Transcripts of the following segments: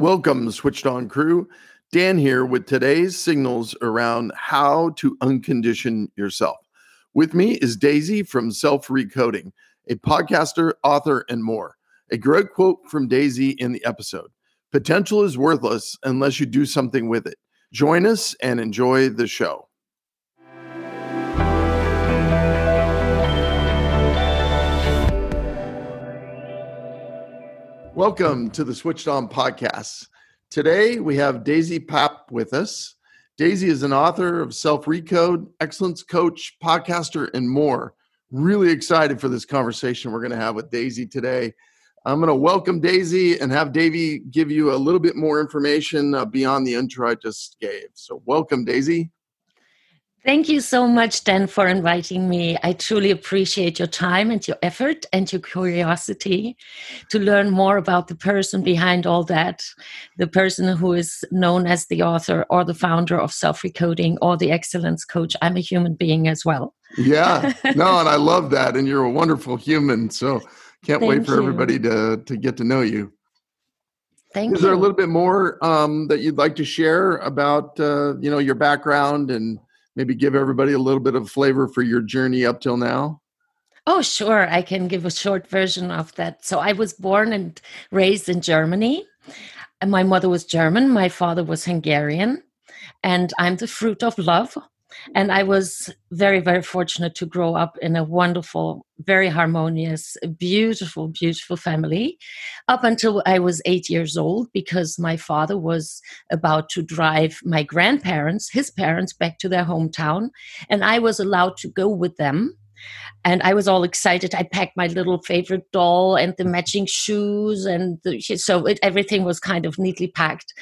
Welcome, Switched On crew. Dan here with today's signals around how to uncondition yourself. With me is Daisy from Self Recoding, a podcaster, author, and more. A great quote from Daisy in the episode Potential is worthless unless you do something with it. Join us and enjoy the show. Welcome to the Switched On podcast. Today we have Daisy Papp with us. Daisy is an author of Self Recode, Excellence Coach, podcaster, and more. Really excited for this conversation we're going to have with Daisy today. I'm going to welcome Daisy and have Davey give you a little bit more information uh, beyond the intro I just gave. So, welcome, Daisy. Thank you so much, Dan, for inviting me. I truly appreciate your time and your effort and your curiosity to learn more about the person behind all that, the person who is known as the author or the founder of Self Recoding or the Excellence Coach. I'm a human being as well. Yeah, no, and I love that. And you're a wonderful human. So can't Thank wait for you. everybody to, to get to know you. Thank you. is you. there a little bit more um, that you'd like to share about uh, you know your background and maybe give everybody a little bit of flavor for your journey up till now? Oh, sure. I can give a short version of that. So I was born and raised in Germany. And my mother was German, my father was Hungarian, and I'm the fruit of love. And I was very, very fortunate to grow up in a wonderful, very harmonious, beautiful, beautiful family up until I was eight years old because my father was about to drive my grandparents, his parents, back to their hometown. And I was allowed to go with them and I was all excited. I packed my little favorite doll and the matching shoes, and the, so it, everything was kind of neatly packed.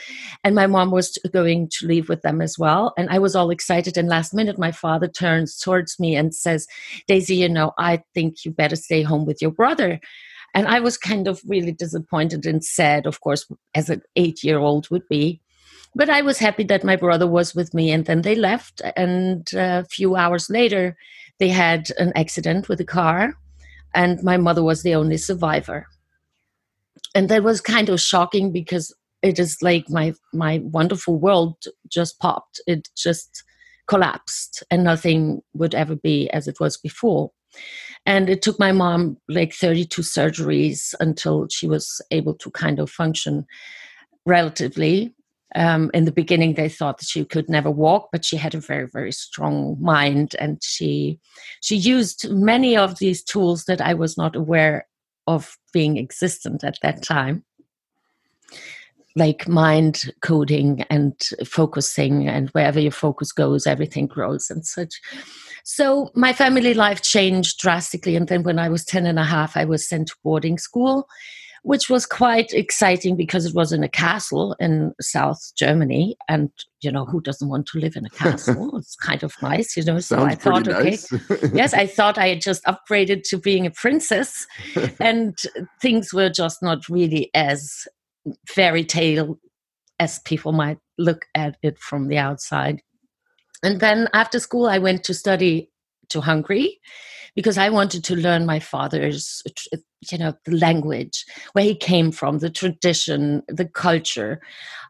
And my mom was going to leave with them as well, and I was all excited. And last minute, my father turns towards me and says, "Daisy, you know, I think you better stay home with your brother." And I was kind of really disappointed and sad, of course, as an eight-year-old would be but I was happy that my brother was with me. And then they left. And uh, a few hours later, they had an accident with a car, and my mother was the only survivor. And that was kind of shocking because it is like my my wonderful world just popped. It just collapsed, and nothing would ever be as it was before. And it took my mom like 32 surgeries until she was able to kind of function relatively um, in the beginning they thought that she could never walk but she had a very very strong mind and she she used many of these tools that i was not aware of being existent at that time like mind coding and focusing and wherever your focus goes everything grows and such. So my family life changed drastically and then when i was 10 and a half i was sent to boarding school which was quite exciting because it was in a castle in South Germany. And, you know, who doesn't want to live in a castle? it's kind of nice, you know. So Sounds I thought, okay. yes, I thought I had just upgraded to being a princess. and things were just not really as fairy tale as people might look at it from the outside. And then after school, I went to study to Hungary because I wanted to learn my father's, you know, the language, where he came from, the tradition, the culture.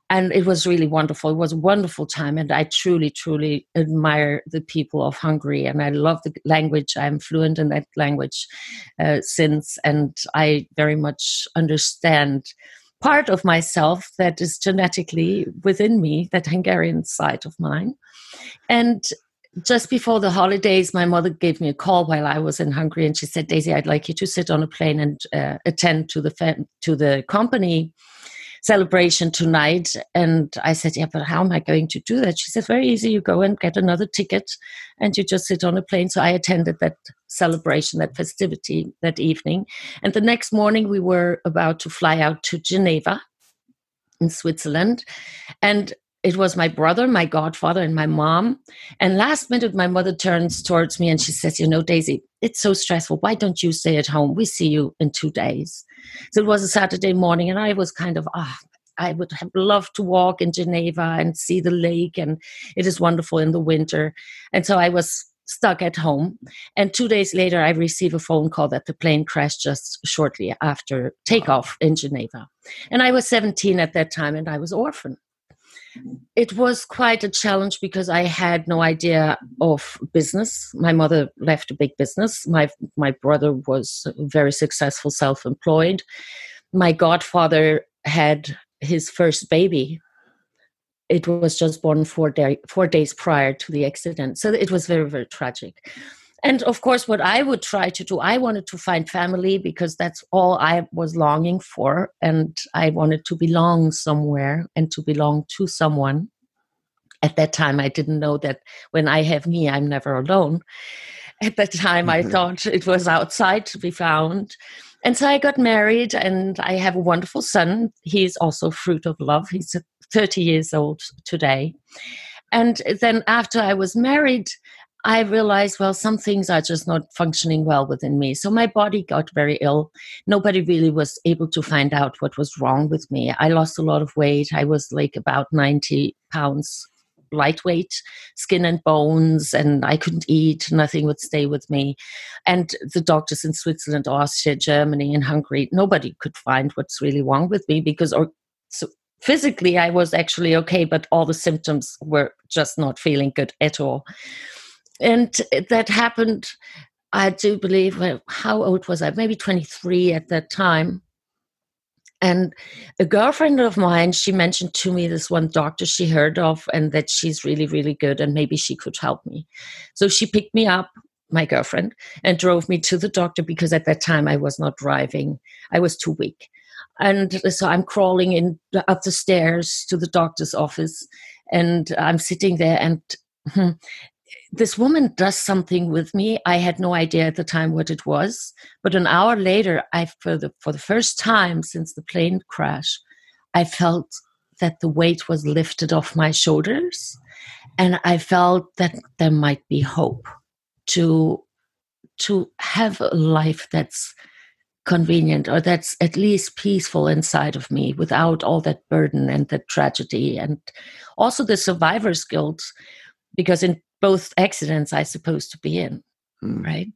And it was really wonderful. It was a wonderful time. And I truly, truly admire the people of Hungary. And I love the language. I'm fluent in that language uh, since. And I very much understand part of myself that is genetically within me, that Hungarian side of mine. And just before the holidays, my mother gave me a call while I was in Hungary, and she said, "Daisy, I'd like you to sit on a plane and uh, attend to the fam- to the company celebration tonight." And I said, "Yeah, but how am I going to do that?" She said, "Very easy. You go and get another ticket, and you just sit on a plane." So I attended that celebration, that festivity that evening, and the next morning we were about to fly out to Geneva in Switzerland, and it was my brother, my godfather, and my mom. And last minute, my mother turns towards me and she says, You know, Daisy, it's so stressful. Why don't you stay at home? We see you in two days. So it was a Saturday morning, and I was kind of, ah, oh, I would have loved to walk in Geneva and see the lake, and it is wonderful in the winter. And so I was stuck at home. And two days later, I receive a phone call that the plane crashed just shortly after takeoff in Geneva. And I was 17 at that time and I was orphaned. It was quite a challenge because I had no idea of business. My mother left a big business. My my brother was very successful, self-employed. My godfather had his first baby it was just born four, day, four days prior to the accident. So it was very, very tragic. And of course, what I would try to do, I wanted to find family because that's all I was longing for. And I wanted to belong somewhere and to belong to someone. At that time, I didn't know that when I have me, I'm never alone. At that time, I mm-hmm. thought it was outside to be found. And so I got married, and I have a wonderful son. He's also fruit of love. He's 30 years old today. And then after I was married, I realized, well, some things are just not functioning well within me. So my body got very ill. Nobody really was able to find out what was wrong with me. I lost a lot of weight. I was like about 90 pounds lightweight, skin and bones, and I couldn't eat. Nothing would stay with me. And the doctors in Switzerland, Austria, Germany, and Hungary, nobody could find what's really wrong with me because or, so physically I was actually okay, but all the symptoms were just not feeling good at all. And that happened, I do believe, well, how old was I? Maybe 23 at that time. And a girlfriend of mine, she mentioned to me this one doctor she heard of and that she's really, really good and maybe she could help me. So she picked me up, my girlfriend, and drove me to the doctor because at that time I was not driving. I was too weak and so i'm crawling in up the stairs to the doctor's office and i'm sitting there and hmm, this woman does something with me. I had no idea at the time what it was but an hour later i for the for the first time since the plane crash i felt that the weight was lifted off my shoulders and i felt that there might be hope to to have a life that's convenient or that's at least peaceful inside of me without all that burden and that tragedy. And also the survivor's guilt because in both accidents i supposed to be in mm. right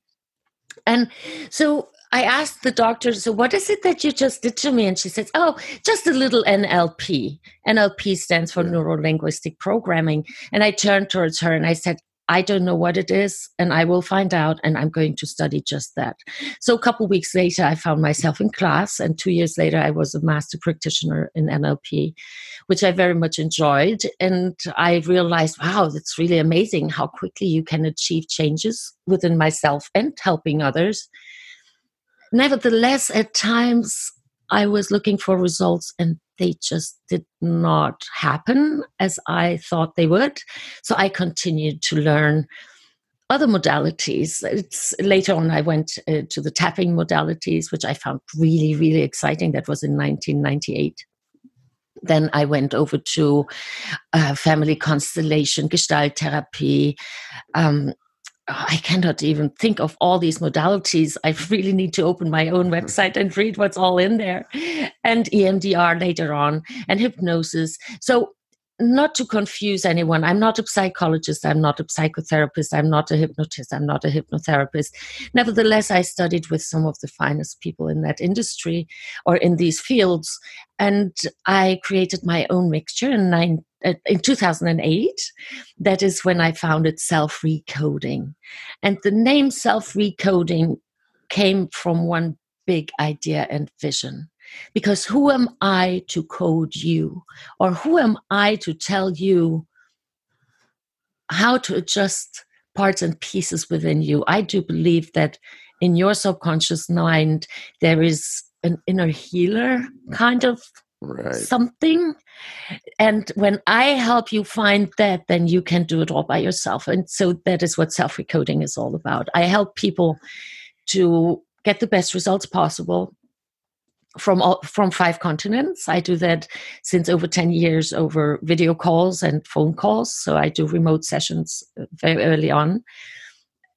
and so I asked the doctor, so what is it that you just did to me? And she says, oh, just a little NLP. NLP stands for neuro linguistic programming. And I turned towards her and I said, I don't know what it is, and I will find out, and I'm going to study just that. So, a couple weeks later, I found myself in class, and two years later, I was a master practitioner in NLP, which I very much enjoyed. And I realized, wow, that's really amazing how quickly you can achieve changes within myself and helping others. Nevertheless, at times, I was looking for results and they just did not happen as I thought they would. So I continued to learn other modalities. It's later on I went uh, to the tapping modalities, which I found really, really exciting. That was in 1998. Then I went over to uh, family constellation, gestalt therapy, um, Oh, I cannot even think of all these modalities. I really need to open my own mm-hmm. website and read what's all in there. And EMDR later on, and hypnosis. So, not to confuse anyone, I'm not a psychologist, I'm not a psychotherapist, I'm not a hypnotist, I'm not a hypnotherapist. Nevertheless, I studied with some of the finest people in that industry or in these fields, and I created my own mixture in nine, in 2008 that is when i founded self recoding and the name self recoding came from one big idea and vision. Because who am i to code you? Or who am i to tell you how to adjust parts and pieces within you? I do believe that in your subconscious mind there is an inner healer kind of right. something. And when I help you find that, then you can do it all by yourself. And so that is what self recoding is all about. I help people to get the best results possible from all, from five continents. I do that since over 10 years over video calls and phone calls. So I do remote sessions uh, very early on.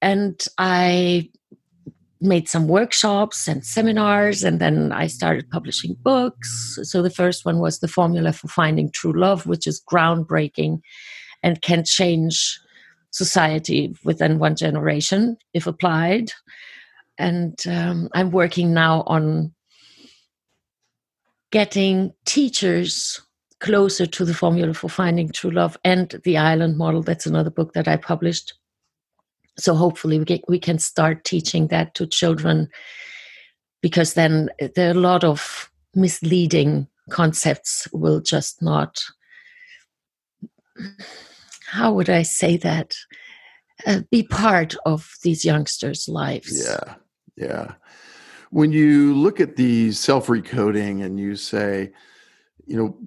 And I made some workshops and seminars, and then I started publishing books. So the first one was The Formula for Finding True Love, which is groundbreaking and can change society within one generation if applied. And um, I'm working now on getting teachers closer to the formula for finding true love and the island model. That's another book that I published. So hopefully we get, we can start teaching that to children because then there are a lot of misleading concepts will just not how would I say that? Uh, be part of these youngsters' lives. Yeah, yeah. When you look at the self recoding and you say, you know,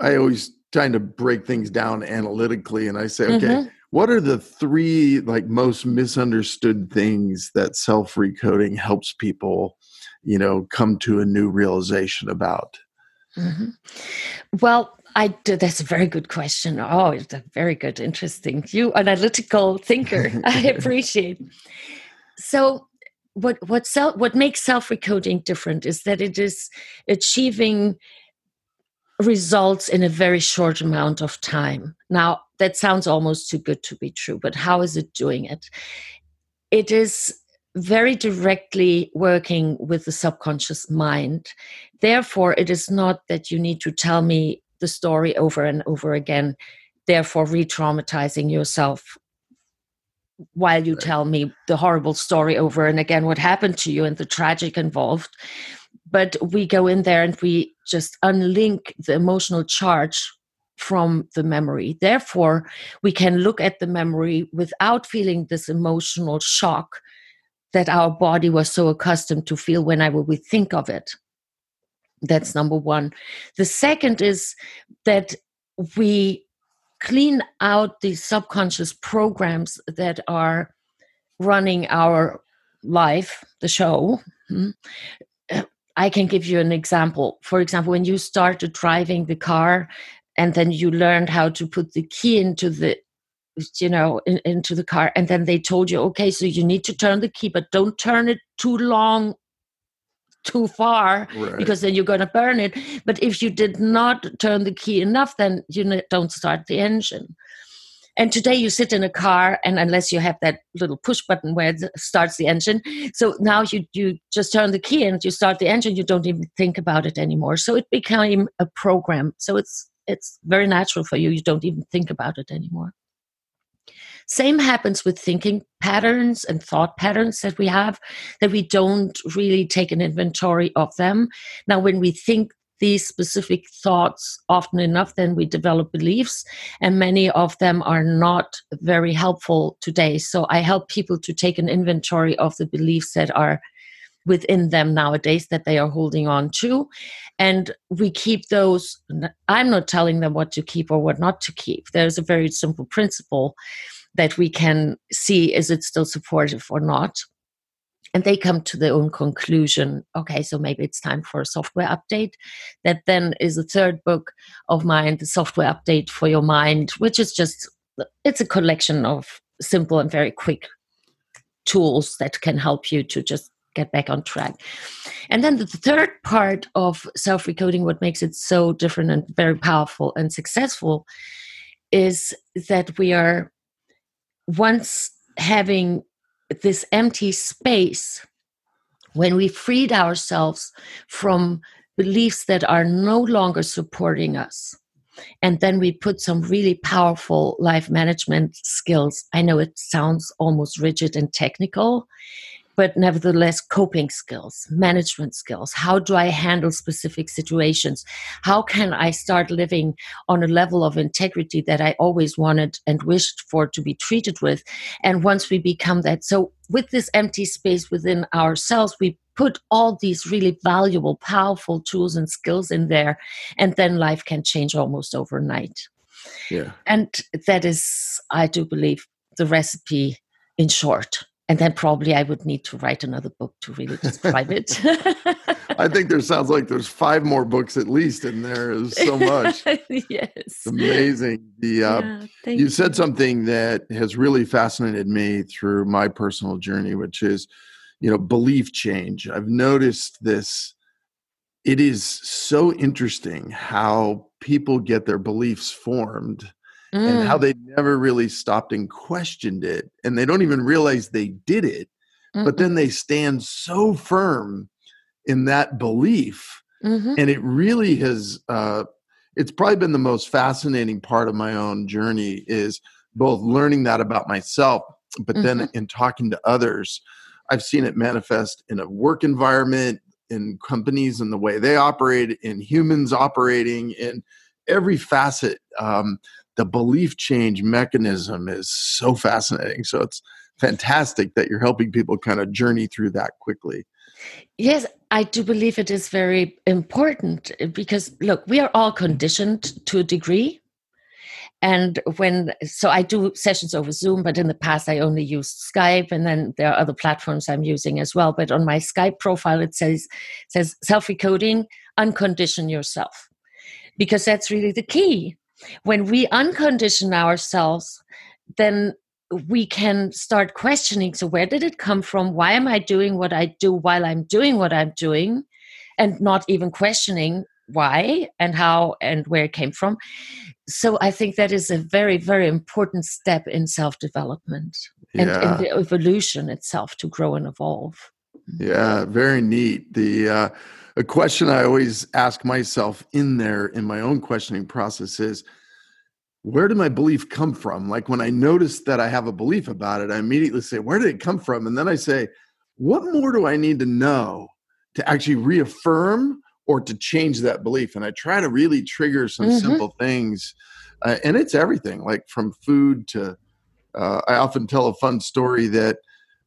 I always trying to break things down analytically, and I say, okay, mm-hmm. What are the three like most misunderstood things that self recoding helps people, you know, come to a new realization about? Mm-hmm. Well, I do. That's a very good question. Oh, it's a very good, interesting. You analytical thinker. I appreciate. So, what what self what makes self recoding different is that it is achieving results in a very short amount of time. Now, that sounds almost too good to be true, but how is it doing it? It is very directly working with the subconscious mind. Therefore, it is not that you need to tell me the story over and over again, therefore re traumatizing yourself while you tell me the horrible story over and again what happened to you and the tragic involved. But we go in there and we just unlink the emotional charge from the memory. Therefore, we can look at the memory without feeling this emotional shock that our body was so accustomed to feel whenever we think of it. That's number one. The second is that we clean out the subconscious programs that are running our life, the show. Hmm, I can give you an example. For example, when you started driving the car and then you learned how to put the key into the you know in, into the car and then they told you okay so you need to turn the key but don't turn it too long too far right. because then you're going to burn it. But if you did not turn the key enough, then you don't start the engine. And today you sit in a car, and unless you have that little push button where it starts the engine, so now you you just turn the key and you start the engine. You don't even think about it anymore. So it became a program. So it's it's very natural for you. You don't even think about it anymore. Same happens with thinking patterns and thought patterns that we have, that we don't really take an inventory of them. Now, when we think these specific thoughts often enough, then we develop beliefs, and many of them are not very helpful today. So I help people to take an inventory of the beliefs that are within them nowadays that they are holding on to. And we keep those. I'm not telling them what to keep or what not to keep. There's a very simple principle that we can see is it still supportive or not and they come to their own conclusion okay so maybe it's time for a software update that then is the third book of mine the software update for your mind which is just it's a collection of simple and very quick tools that can help you to just get back on track and then the third part of self recoding what makes it so different and very powerful and successful is that we are once having this empty space, when we freed ourselves from beliefs that are no longer supporting us, and then we put some really powerful life management skills. I know it sounds almost rigid and technical, but nevertheless coping skills management skills. How do i handle specific situations? How can i start living on a level of integrity that i always wanted and wished for to be treated with? And once we become that so with this empty space within ourselves we put all these really valuable powerful tools and skills in there and then life can change almost overnight. Yeah. And that is i do believe the recipe in short and then probably I would need to write another book to really describe it. I think there sounds like there's five more books at least in there. Is so much. yes, it's amazing. The uh, yeah, you, you said something that has really fascinated me through my personal journey, which is, you know, belief change. I've noticed this. It is so interesting how people get their beliefs formed and how Mm, they never really stopped and questioned it and they don't even realize they did it but mm, then they stand so firm in that belief mhm, and it really has uh, it's probably been the most fascinating part of my own journey is both learning that about myself but then mhm. in talking to others i've seen it manifest in a work environment in companies and the way they operate in humans operating in every facet um, the belief change mechanism is so fascinating so it's fantastic that you're helping people kind of journey through that quickly Yes, I do believe it is very important uh, because, look, we are all conditioned to a degree. And when, so I do sessions over Zoom, but in the past I only used Skype, and then there are other platforms I'm using as well. But on my Skype profile, it says says self recoding, uncondition yourself, because that's really the key. When we uncondition ourselves, then we can start questioning so where did it come from? Why am i doing what i do while i'm doing what i'm doing? And not even questioning why and how and where it came from. So i think that is a very very important step in self-development and in the evolution itself to grow and evolve Yeah, very neat. The uh, a question I always ask myself in there in my own questioning process is, where did my belief come from? Like when I notice that I have a belief about it, I immediately say, where did it come from? And then I say, what more do I need to know to actually reaffirm or to change that belief? And I try to really trigger some Mhm. simple things, uh, and it's everything, like from food to. Uh, I often tell a fun story that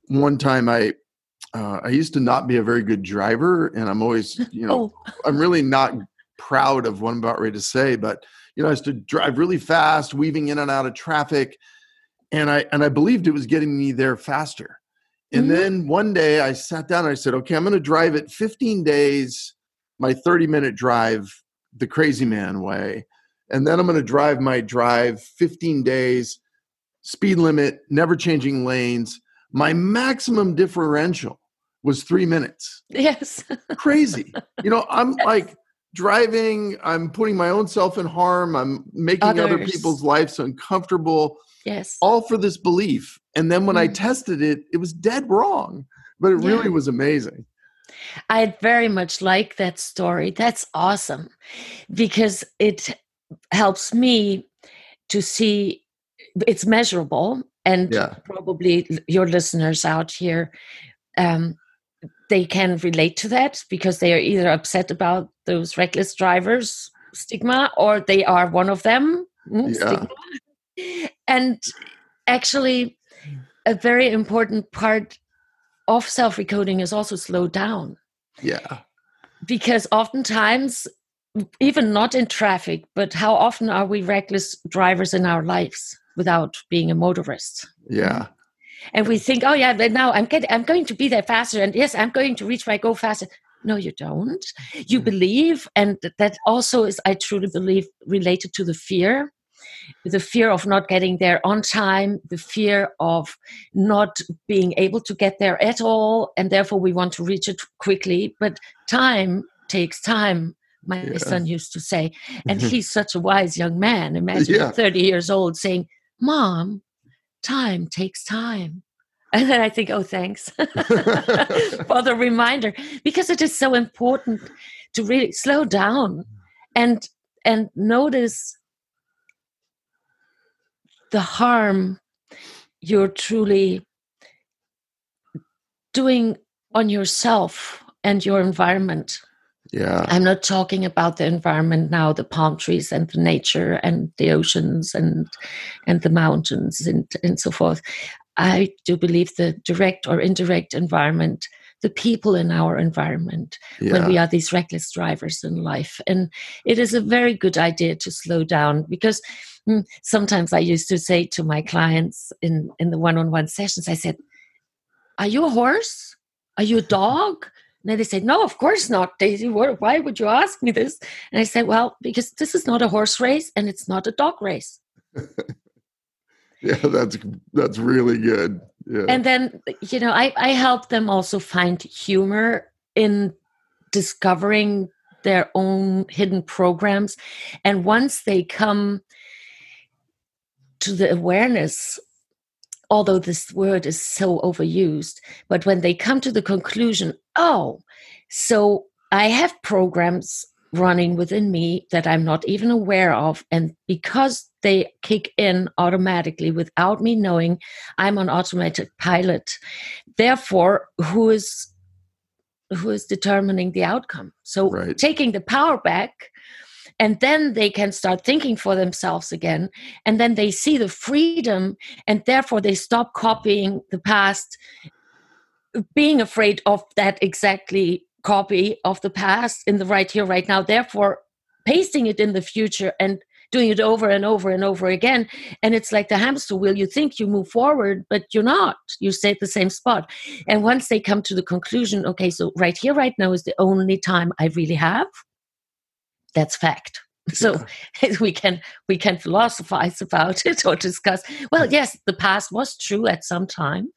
one time I uh, I used to not be a very good driver, and I'm always, you know, oh I'm really not proud of what I'm about ready to say, but you know, I used to drive really fast, weaving in and out of traffic, and I and I believed it was getting me there faster. And Mhm. then one day I sat down and I said, "Okay, I'm going to drive it 15 days, my 30 minute drive, the crazy man way, and then I'm going to drive my drive 15 days, speed limit, never changing lanes. My maximum differential was three minutes." yes crazy. You know, I'm like driving, I'm putting my own self in harm, I'm making other people's lives uncomfortable, yes all for this belief. And then when I Mm. tested it, it was dead wrong, but it Yeah. really was amazing. I very much like that story. That's awesome because it helps me to see it's measurable and Yeah. probably your listeners out here um, they can relate to that because they are either upset about those reckless drivers stigma or they are one of them mm, Yeah. and actually a very important part of self-recoding is also slow down Yeah. because oftentimes even not in traffic but how often are we reckless drivers in our lives without being a motorist Yeah. And we think oh yeah but now i'm getting i'm going to be there faster and yes i'm going to reach my i go faster no you don't you Mhm. believe and that also is i truly believe related to the fear the fear of not getting there on time the fear of not being able to get there at all and therefore we want to reach it quickly but time takes time my Yeah. son used to say and he's such a wise young man imagine Yeah. 30 years old saying mom time takes time. And then i think oh thanks. For the reminder because it is so important to really slow down and and notice the harm you're truly doing on yourself and your environment Yeah. I'm not talking about the environment now, the palm trees and the nature and the oceans and and the mountains and, and so forth. I do believe the direct or indirect environment, the people in our environment, when we are these reckless drivers in life. And it is a very good idea to slow down because mm, sometimes I used to say to my clients in, in the one-on-one sessions, I said, Are you a horse? Are you a dog? And they said, No, of course not, Daisy. What, why would you ask me this? And I said, Well, because this is not a horse race and it's not a dog race. Yeah, that's that's really good. Yeah. And then, you know, I, I help them also find humor in discovering their own hidden programs. And once they come to the awareness although this word is so overused but when they come to the conclusion oh so i have programs running within me that i'm not even aware of and because they kick in automatically without me knowing i'm on automated pilot therefore who is who is determining the outcome so Right. taking the power back and then they can start thinking for themselves again and then they see the freedom and therefore they stop copying the past being afraid of that exactly copy of the past in the right here right now therefore pasting it in the future and doing it over and over and over again. And it's like the hamster wheel. You think you move forward but you're not. You stay at the same spot. And once they come to the conclusion okay so right here right now is the only time i really have that's fact so we can we can philosophize about it or discuss. Well yes the past was true at some time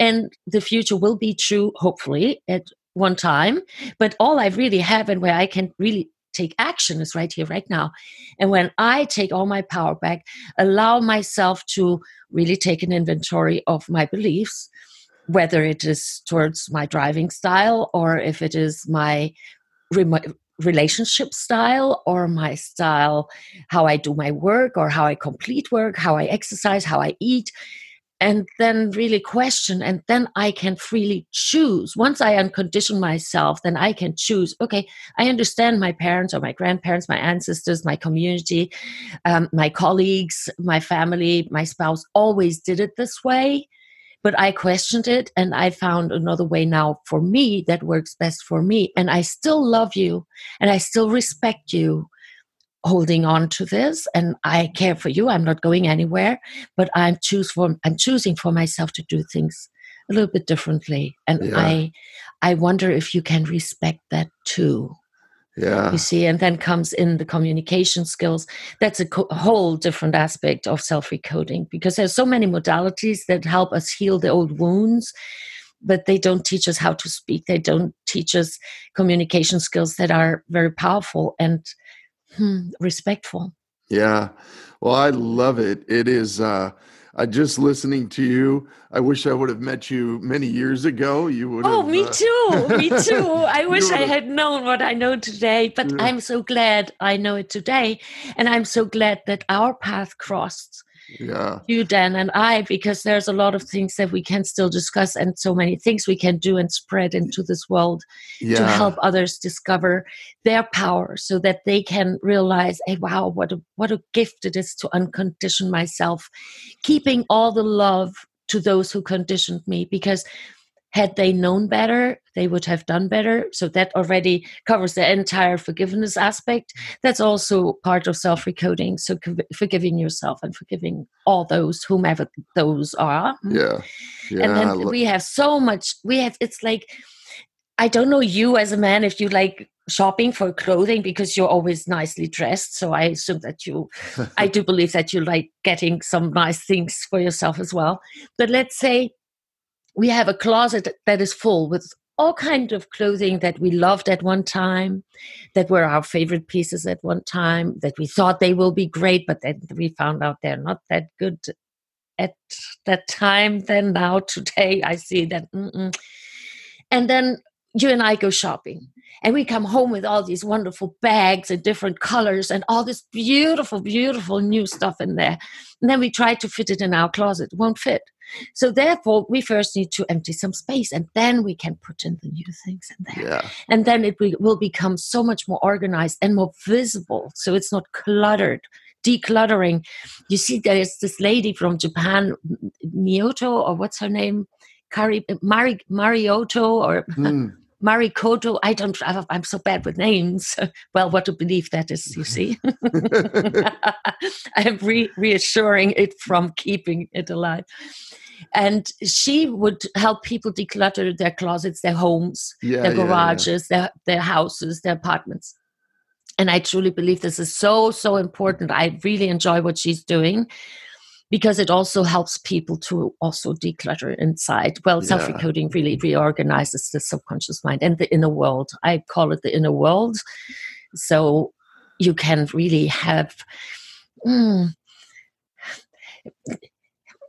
and the future will be true hopefully at one time. But all i really have and where i can really take action is right here right now. And when i take all my power back allow myself to really take an inventory of my beliefs whether it is towards my driving style or if it is my relationship style or my style how i do my work or how i complete work how i exercise how i eat and then really question and then i can freely choose. Once i uncondition myself then i can choose okay i understand my parents or my grandparents my ancestors my community um, my colleagues my family my spouse always did it this way but I questioned it and I found another way now for me that works best for me. And I still love you and I still respect you holding on to this and I care for you. I'm not going anywhere, but I'm choose for I'm choosing for myself to do things a little bit differently. And Yeah. I I wonder if you can respect that too Yeah. you see and then comes in the communication skills that's a co- whole different aspect of self-recoding because there's so many modalities that help us heal the old wounds but they don't teach us how to speak they don't teach us communication skills that are very powerful and hmm, respectful Yeah. Well, I love it. It is uh I just listening to you. I wish I would have met you many years ago. You would Oh, have, me uh, too. Me too. I wish I had known what I know today, but Yeah. I'm so glad I know it today. And I'm so glad that our path crossed. Yeah. you, Dan, and I, because there's a lot of things that we can still discuss and so many things we can do and spread into this world Yeah. to help others discover their power so that they can realize, hey, wow, what a, what a gift it is to uncondition myself, keeping all the love to those who conditioned me because had they known better, they would have done better. So that already covers the entire forgiveness aspect. Mm-hmm. That's also part of self recoding. So forgiving yourself and forgiving all those, whomever those are. Yeah. Yeah. and then lo- we have so much, we have, it's like, I don't know you as a man if you like shopping for clothing because you're always nicely dressed. So I assume that you, I do believe that you like getting some nice things for yourself as well. But let's say we have a closet that is full with all kind of clothing that we loved at one time that were our favorite pieces at one time that we thought they will be great but then we found out they're not that good at that time then now today i see that mm-mm. and then you and i go shopping and we come home with all these wonderful bags and different colors and all this beautiful beautiful new stuff in there. And then we try to fit it in our closet. It won't fit. So therefore we first need to empty some space and then we can put in the new things in there. Yeah. and then it will, become so much more organized and more visible. So it's not cluttered decluttering. You see there's this lady from japan miyoto or what's her name? Kari, Mari, marioto or hmm. Hmm. marikoto i don't i'm so bad with names well what a belief that is you see i'm re- reassuring it from keeping it alive and she would help people declutter their closets their homes yeah. their yeah, yeah. garages, their their houses, their apartments. And I truly believe this is so so important. I really enjoy what she's doing because it also helps people to also declutter inside. Well, Yeah. self-recoding really reorganizes the subconscious mind and the inner world. I call it the inner world. So you can really have mm,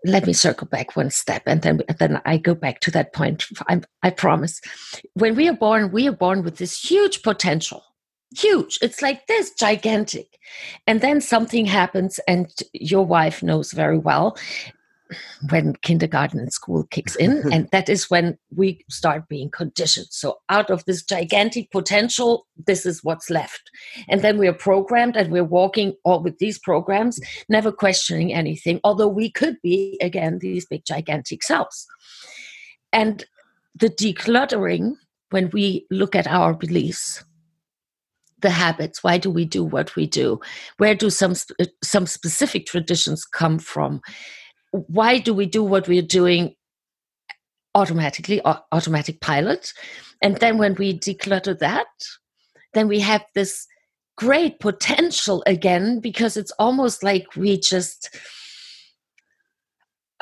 let me circle back one step and then then I go back to that point. I, I promise. When we are born, we are born with this huge potential. Huge. It's like this gigantic. And then something happens, and your wife knows very well when kindergarten and school kicks in and that is when we start being conditioned so out of this gigantic potential this is what's left and then we are programmed and we're walking all with these programs never questioning anything although we could be again these big gigantic selves and the decluttering when we look at our beliefs the habits. Why do we do what we do? Where do some uh, some specific traditions come from? Why do we do what we're doing automatically automatic pilot? And then when we declutter that then we have this great potential again because it's almost like we just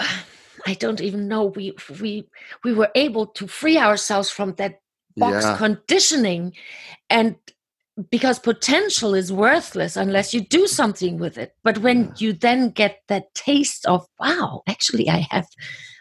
i don't even know we we we were able to free ourselves from that box yeah. conditioning and because potential is worthless unless you do something with it. But when you then get that taste of wow actually i have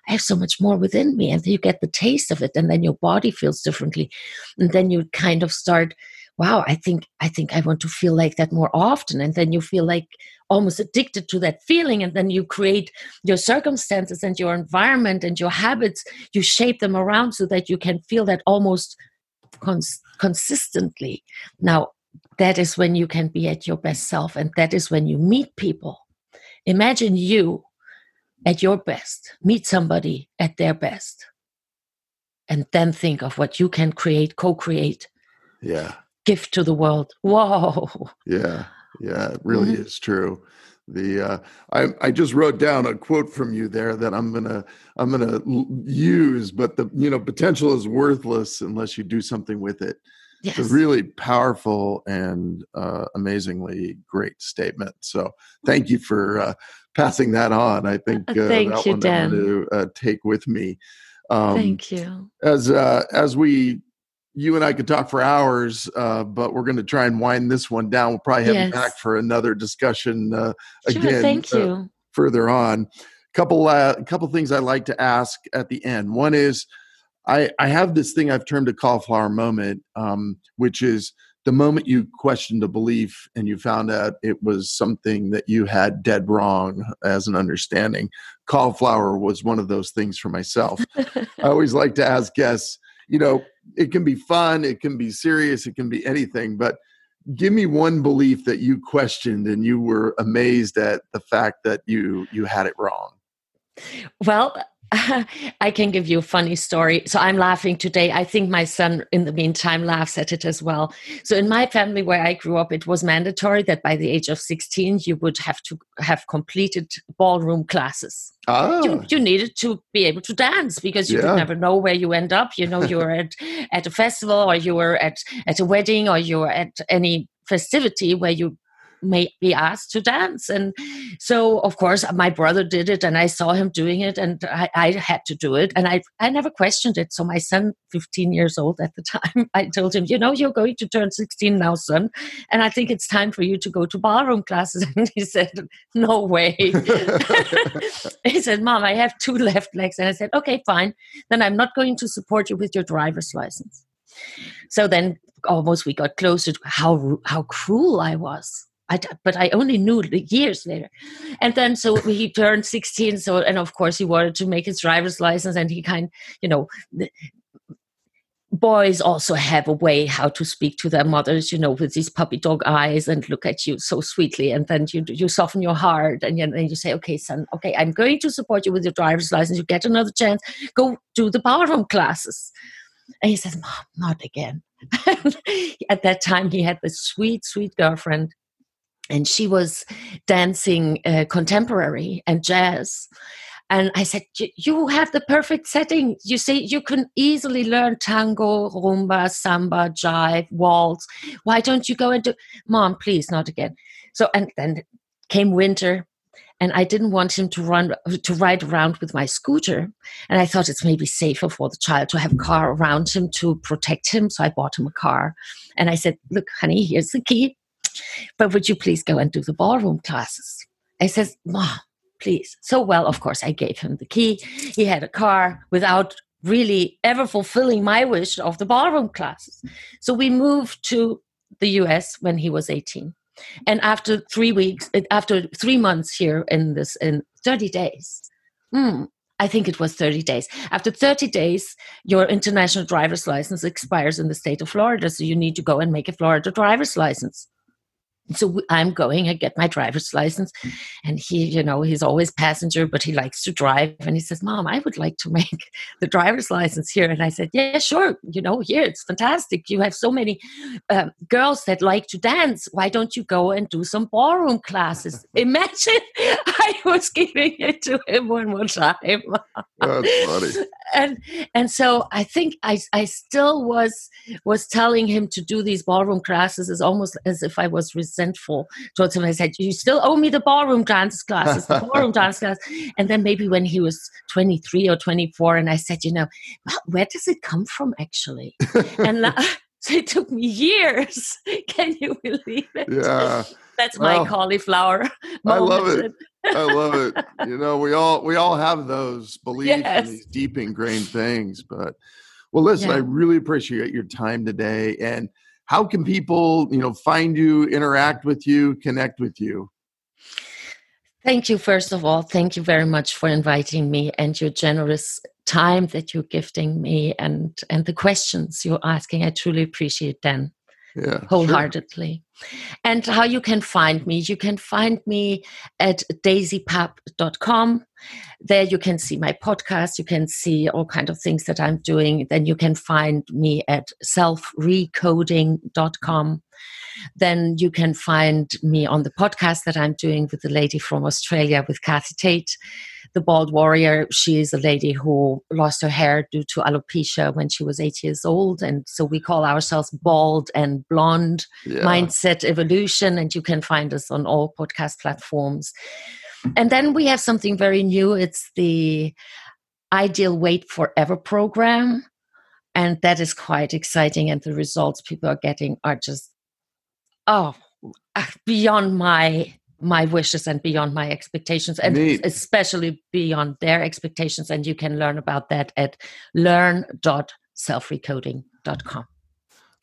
i have so much more within me and you get the taste of it and then your body feels differently and then you kind of start wow i think i think i want to feel like that more often and then you feel like almost addicted to that feeling and then you create your circumstances and your environment and your habits. You shape them around so that you can feel that almost cons- consistently. Now, that is when you can be at your best self, and that is when you meet people. Imagine you at your best, meet somebody at their best, and then think of what you can create, co create. Yeah. Gift to the world. Whoa. Yeah. Yeah. It really mm-hmm. is true the uh, I, I just wrote down a quote from you there that i'm gonna i'm gonna use but the you know potential is worthless unless you do something with it. Yes. it's a really powerful and uh, amazingly great statement. So thank you for uh, passing that on. I think uh, thank that you, one Dan. i'm to uh, take with me. Um, thank you. as uh, as we you and I could talk for hours, uh, but we're going to try and wind this one down. We'll probably have yes. you back for another discussion uh, sure, again. Thank uh, you. further on, couple uh, couple things I like to ask at the end. One is, I I have this thing I've termed a cauliflower moment, um, which is the moment you questioned a belief and you found out it was something that you had dead wrong as an understanding. Cauliflower was one of those things for myself. I always like to ask guests you know, it can be fun, it can be serious, it can be anything, but give me one belief that you questioned and you were amazed at the fact that you you had it wrong. Well, I can give you a funny story. So I'm laughing today. I think my son, in the meantime, laughs at it as well. So in my family where I grew up, it was mandatory that by the age of 16, you would have to have completed ballroom classes. Ah. You, you needed to be able to dance because you yeah. could never know where you end up. You know, you were at, at a festival or you were at, at a wedding or you were at any festivity where you may be asked to dance. And so, of course, my brother did it and I saw him doing it and I, I, had to do it. And I, I never questioned it. So, my son, 15 years old at the time, I told him, You know, you're going to turn 16 now, son. And I think it's time for you to go to ballroom classes. And he said, No way. he said, Mom, I have two left legs. And I said, Okay, fine. Then I'm not going to support you with your driver's license. So then almost we got closer to how how cruel I was. I, but I only knew years later. And then so he turned 16. So, and of course, he wanted to make his driver's license, and he kind, you know, boys also have a way how to speak to their mothers, you know, with these puppy dog eyes and look at you so sweetly. And then you, you soften your heart and then you say, okay, son, okay, I'm going to support you with your driver's license. You get another chance. Go do the ballroom classes. And he says, Mom, not again. At that time, he had this sweet, sweet girlfriend and she was dancing uh, contemporary and jazz and i said you have the perfect setting you see you can easily learn tango rumba samba jive waltz why don't you go and mom please not again so and then came winter and I didn't want him to run to ride around with my scooter. And I thought it's maybe safer for the child to have a car around him to protect him. So I bought him a car. And I said, Look, honey, here's the key. But would you please go and do the ballroom classes? I says, Mom, please. So, well, of course, I gave him the key. He had a car without really ever fulfilling my wish of the ballroom classes. So we moved to the US when he was 18. And after three weeks, after three months here in this, in 30 days, hmm, I think it was 30 days. After 30 days, your international driver's license expires in the state of Florida. So you need to go and make a Florida driver's license so i'm going i get my driver's license and he you know he's always passenger but he likes to drive and he says mom i would like to make the driver's license here. And i said yeah sure. You know here it's fantastic. You have so many um, girls that like to dance. Why don't you go and do some ballroom classes? Imagine i was giving it to him one more time. That's funny. And and so i think i i still was was telling him to do these ballroom classes as almost as if i was resentful towards him. I said, "You still owe me the ballroom dance classes, the ballroom dance class." And then maybe when he was twenty three or twenty four, and I said, "You know, well, where does it come from, actually?" and uh, so it took me years. Can you believe it? Yeah. That's my well, cauliflower. I love it. I love it. You know, we all we all have those beliefs yes. and these deep ingrained things. But well, listen, yeah. I really appreciate your time today. And how can people you know find you interact with you connect with you? Thank you first of all. Thank you very much for inviting me and your generous time that you're gifting me and and the questions you're asking. I truly appreciate them yeah, wholeheartedly. Sure. And how you can find me, you can find me at daisypapp.com. There you can see my podcast, you can see all kind of things that I'm doing. Then you can find me at selfrecoding.com. Then you can find me on the podcast that I'm doing with the lady from Australia with Kathy Tate the bald warrior. She is a lady who lost her hair due to alopecia when she was eight years old. And so we call ourselves bald and blonde yeah. mindset evolution. And you can find us on all podcast platforms. And then we have something very new. It's the ideal weight forever program. And that is quite exciting. And the results people are getting are just oh beyond my my wishes and beyond my expectations and Neat. especially beyond their expectations and you can learn about that at learn.selfrecoding.com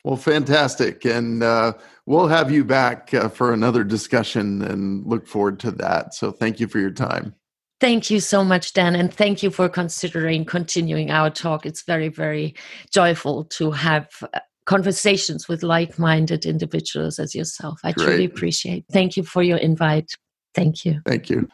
well fantastic and uh, we'll have you back uh, for another discussion and look forward to that so thank you for your time Thank you so much, Dan, and thank you for considering continuing our talk. It's very, very joyful to have uh, conversations with like-minded individuals as yourself. I Great. truly appreciate. Thank you for your invite. Thank you. Thank you.